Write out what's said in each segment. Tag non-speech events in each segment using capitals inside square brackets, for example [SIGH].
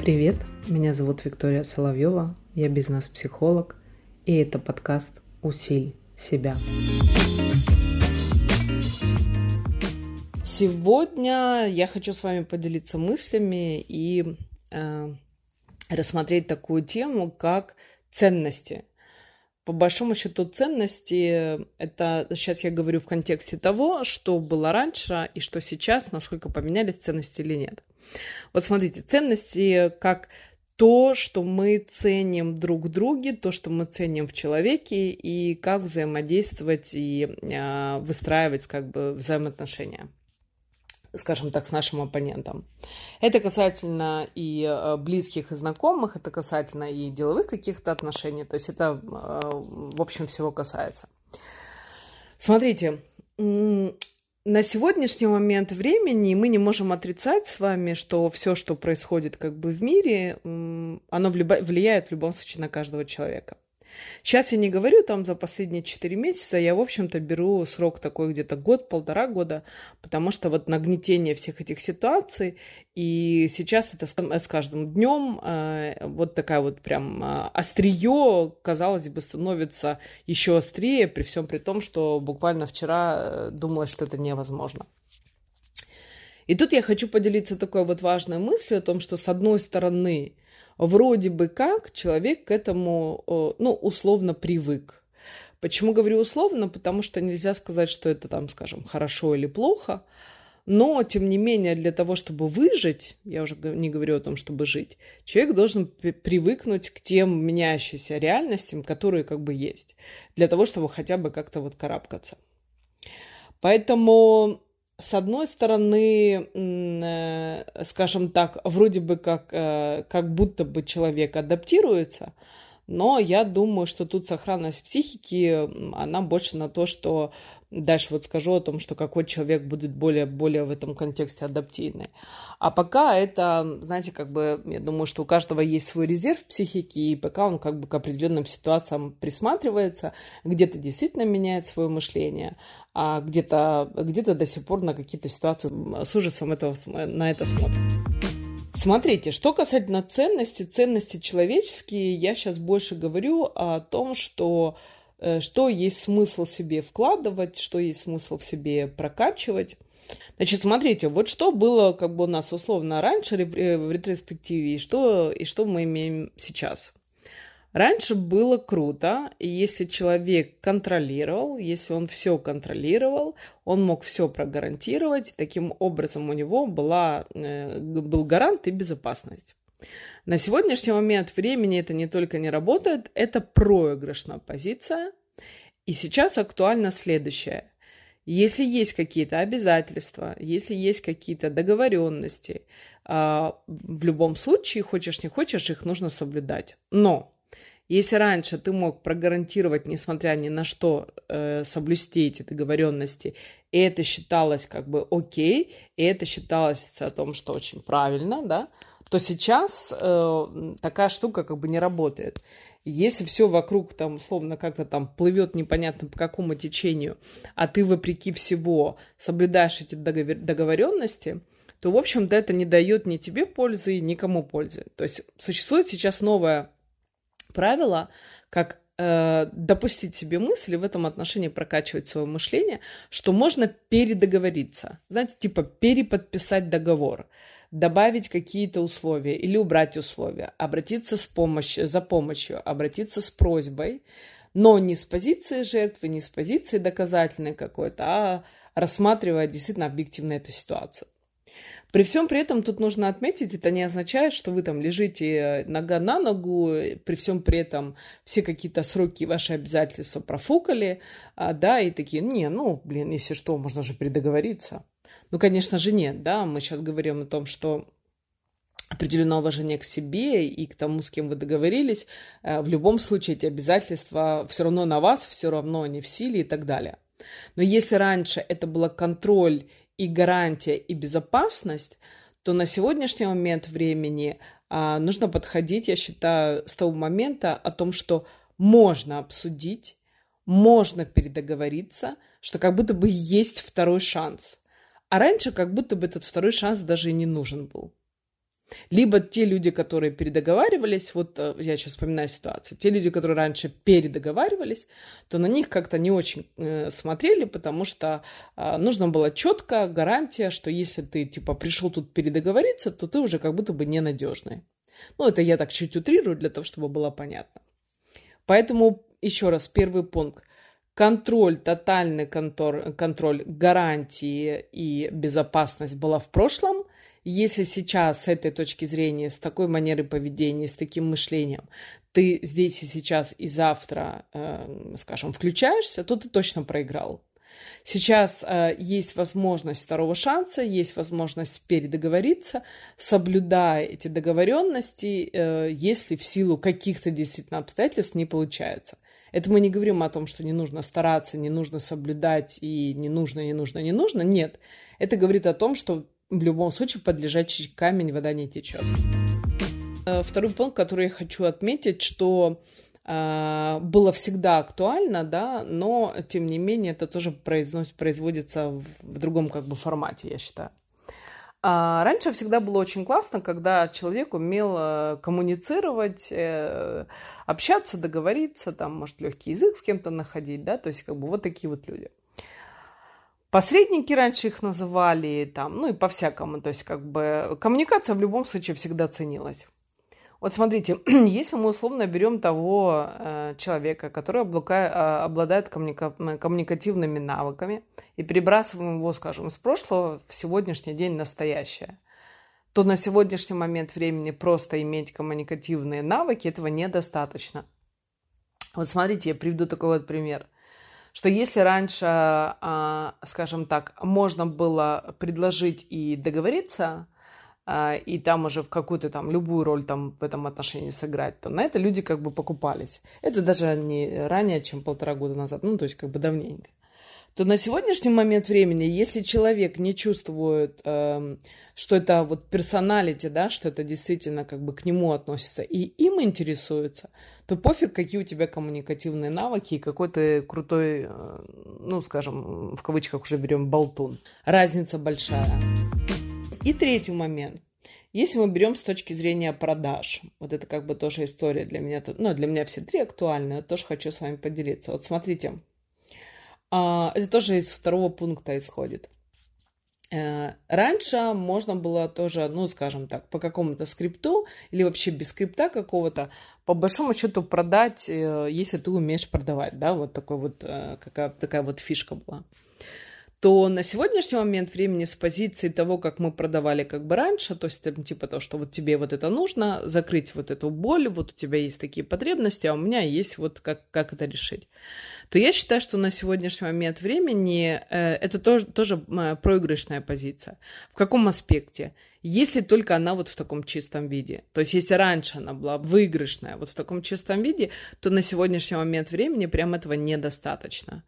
Привет, меня зовут Виктория Соловьева, я бизнес-психолог, и это подкаст «Усиль себя». Сегодня я хочу с вами поделиться мыслями и э, рассмотреть такую тему, как ценности. По большому счету ценности, это сейчас я говорю в контексте того, что было раньше и что сейчас, насколько поменялись ценности или нет. Вот смотрите, ценности как то, что мы ценим друг в друге, то, что мы ценим в человеке, и как взаимодействовать и э, выстраивать как бы взаимоотношения скажем так, с нашим оппонентом. Это касательно и э, близких и знакомых, это касательно и деловых каких-то отношений, то есть это, э, в общем, всего касается. Смотрите, на сегодняшний момент времени мы не можем отрицать с вами, что все, что происходит как бы в мире, оно влияет в любом случае на каждого человека. Сейчас я не говорю там за последние 4 месяца, я, в общем-то, беру срок такой где-то год-полтора года, потому что вот нагнетение всех этих ситуаций, и сейчас это с каждым днем э, вот такая вот прям э, острие, казалось бы, становится еще острее, при всем при том, что буквально вчера э, думала, что это невозможно. И тут я хочу поделиться такой вот важной мыслью о том, что с одной стороны вроде бы как человек к этому, ну, условно привык. Почему говорю условно? Потому что нельзя сказать, что это там, скажем, хорошо или плохо. Но, тем не менее, для того, чтобы выжить, я уже не говорю о том, чтобы жить, человек должен привыкнуть к тем меняющимся реальностям, которые как бы есть, для того, чтобы хотя бы как-то вот карабкаться. Поэтому с одной стороны, э, скажем так, вроде бы как, э, как будто бы человек адаптируется, но я думаю, что тут сохранность психики, она больше на то, что дальше вот скажу о том, что какой человек будет более, более в этом контексте адаптивный. А пока это, знаете, как бы, я думаю, что у каждого есть свой резерв психики, и пока он как бы к определенным ситуациям присматривается, где-то действительно меняет свое мышление, а где-то где до сих пор на какие-то ситуации с ужасом этого, на это смотрит. Смотрите, что касательно ценностей, ценности человеческие, я сейчас больше говорю о том, что э, что есть смысл себе вкладывать, что есть смысл в себе прокачивать. Значит, смотрите, вот что было как бы у нас условно раньше в ретроспективе и что, и что мы имеем сейчас. Раньше было круто, если человек контролировал, если он все контролировал, он мог все прогарантировать, таким образом у него была, э, был гарант и безопасность. На сегодняшний момент времени это не только не работает, это проигрышная позиция. И сейчас актуально следующее. Если есть какие-то обязательства, если есть какие-то договоренности, а, в любом случае, хочешь не хочешь, их нужно соблюдать. Но если раньше ты мог прогарантировать, несмотря ни на что, э, соблюсти эти договоренности, и это считалось как бы окей, и это считалось о том, что очень правильно, да, то сейчас э, такая штука как бы не работает. Если все вокруг там условно как-то там плывет непонятно по какому течению, а ты вопреки всего соблюдаешь эти договоренности, то, в общем-то, это не дает ни тебе пользы, ни никому пользы. То есть существует сейчас новая правило, как э, допустить себе мысль и в этом отношении прокачивать свое мышление, что можно передоговориться. Знаете, типа переподписать договор, добавить какие-то условия или убрать условия, обратиться с помощью, за помощью, обратиться с просьбой, но не с позиции жертвы, не с позиции доказательной какой-то, а рассматривая действительно объективно эту ситуацию. При всем при этом тут нужно отметить, это не означает, что вы там лежите нога на ногу, при всем при этом все какие-то сроки ваши обязательства профукали, а, да, и такие, не, ну, блин, если что, можно же предоговориться. Ну, конечно же, нет, да, мы сейчас говорим о том, что определенное уважение к себе и к тому, с кем вы договорились, э, в любом случае эти обязательства все равно на вас, все равно они в силе и так далее. Но если раньше это был контроль и гарантия, и безопасность, то на сегодняшний момент времени а, нужно подходить, я считаю, с того момента о том, что можно обсудить, можно передоговориться, что как будто бы есть второй шанс. А раньше как будто бы этот второй шанс даже и не нужен был. Либо те люди, которые передоговаривались, вот э, я сейчас вспоминаю ситуацию, те люди, которые раньше передоговаривались, то на них как-то не очень э, смотрели, потому что э, нужно было четко гарантия, что если ты типа пришел тут передоговориться, то ты уже как будто бы ненадежный. Ну, это я так чуть утрирую для того, чтобы было понятно. Поэтому еще раз, первый пункт контроль, тотальный контроль, контроль гарантии и безопасность была в прошлом. Если сейчас с этой точки зрения, с такой манерой поведения, с таким мышлением, ты здесь и сейчас и завтра, э, скажем, включаешься, то ты точно проиграл. Сейчас э, есть возможность второго шанса, есть возможность передоговориться, соблюдая эти договоренности, э, если в силу каких-то действительно обстоятельств не получается. Это мы не говорим о том, что не нужно стараться, не нужно соблюдать и не нужно, не нужно, не нужно. Нет. Это говорит о том, что в любом случае под лежачий камень вода не течет. Э, второй пункт, который я хочу отметить, что э, было всегда актуально, да, но тем не менее это тоже произносит, производится в, в другом как бы формате, я считаю. А раньше всегда было очень классно, когда человек умел э, коммуницировать, э, общаться, договориться, там, может, легкий язык с кем-то находить, да, то есть как бы вот такие вот люди. Посредники раньше их называли, там, ну и по-всякому, то есть как бы коммуникация в любом случае всегда ценилась. Вот смотрите, [CLEARS THROAT] если мы условно берем того э, человека, который облука, э, обладает коммуника, коммуникативными навыками, и перебрасываем его, скажем, из прошлого в сегодняшний день настоящее, то на сегодняшний момент времени просто иметь коммуникативные навыки этого недостаточно. Вот смотрите, я приведу такой вот пример что если раньше, э, скажем так, можно было предложить и договориться, а, и там уже в какую-то там любую роль там в этом отношении сыграть, то на это люди как бы покупались. Это даже не ранее, чем полтора года назад, ну, то есть как бы давненько. То на сегодняшний момент времени, если человек не чувствует, э, что это вот персоналити, да, что это действительно как бы к нему относится, и им интересуется, то пофиг, какие у тебя коммуникативные навыки и какой ты крутой, э, ну, скажем, в кавычках уже берем болтун. Разница большая. И третий момент. Если мы берем с точки зрения продаж, вот это как бы тоже история для меня, ну, для меня все три актуальны, я тоже хочу с вами поделиться. Вот смотрите, это тоже из второго пункта исходит. Э, раньше можно было тоже, ну, скажем так, по какому-то скрипту или вообще без скрипта какого-то, по большому счету продать, э, если ты умеешь продавать, да, вот такой вот, э, какая, такая вот фишка была то на сегодняшний момент времени с позиции того, как мы продавали как бы раньше, то есть типа то, что вот тебе вот это нужно, закрыть вот эту боль, вот у тебя есть такие потребности, а у меня есть вот как, как это решить, то я считаю, что на сегодняшний момент времени э, это тоже, тоже проигрышная позиция. В каком аспекте? Если только она вот в таком чистом виде. То есть если раньше она была выигрышная вот в таком чистом виде, то на сегодняшний момент времени прям этого недостаточно.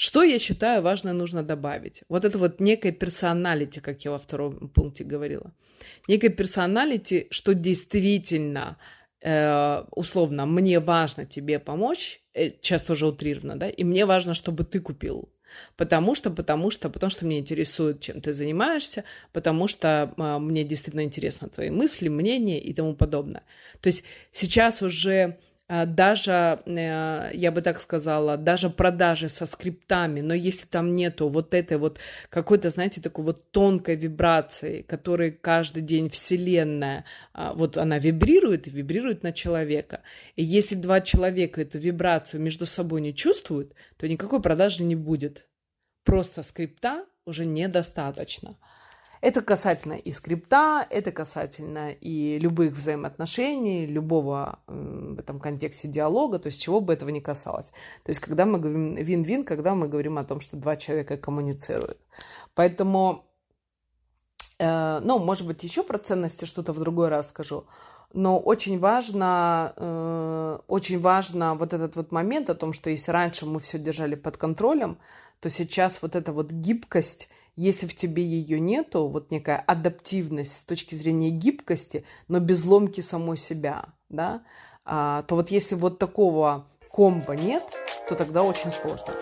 Что я считаю важно нужно добавить? Вот это вот некое персоналити, как я во втором пункте говорила. Некое персоналити, что действительно э, условно мне важно тебе помочь, э, сейчас тоже утрированно, да, и мне важно, чтобы ты купил. Потому что, потому что, потому что мне интересует, чем ты занимаешься, потому что э, мне действительно интересны твои мысли, мнения и тому подобное. То есть сейчас уже а, даже, э, я бы так сказала, даже продажи со скриптами, но если там нету вот этой вот какой-то, знаете, такой вот тонкой вибрации, которой каждый день Вселенная, а, вот она вибрирует и вибрирует на человека. И если два человека эту вибрацию между собой не чувствуют, то никакой продажи не будет. Просто скрипта уже недостаточно. Это касательно и скрипта, это касательно и любых взаимоотношений, любого в этом контексте диалога, то есть чего бы этого ни касалось. То есть когда мы говорим вин-вин, когда мы говорим о том, что два человека коммуницируют. Поэтому, э, ну, может быть, еще про ценности что-то в другой раз скажу. Но очень важно, э, очень важно вот этот вот момент о том, что если раньше мы все держали под контролем, то сейчас вот эта вот гибкость если в тебе ее нету, вот некая адаптивность с точки зрения гибкости, но без ломки самой себя, да, а, то вот если вот такого комбо нет, то тогда очень сложно.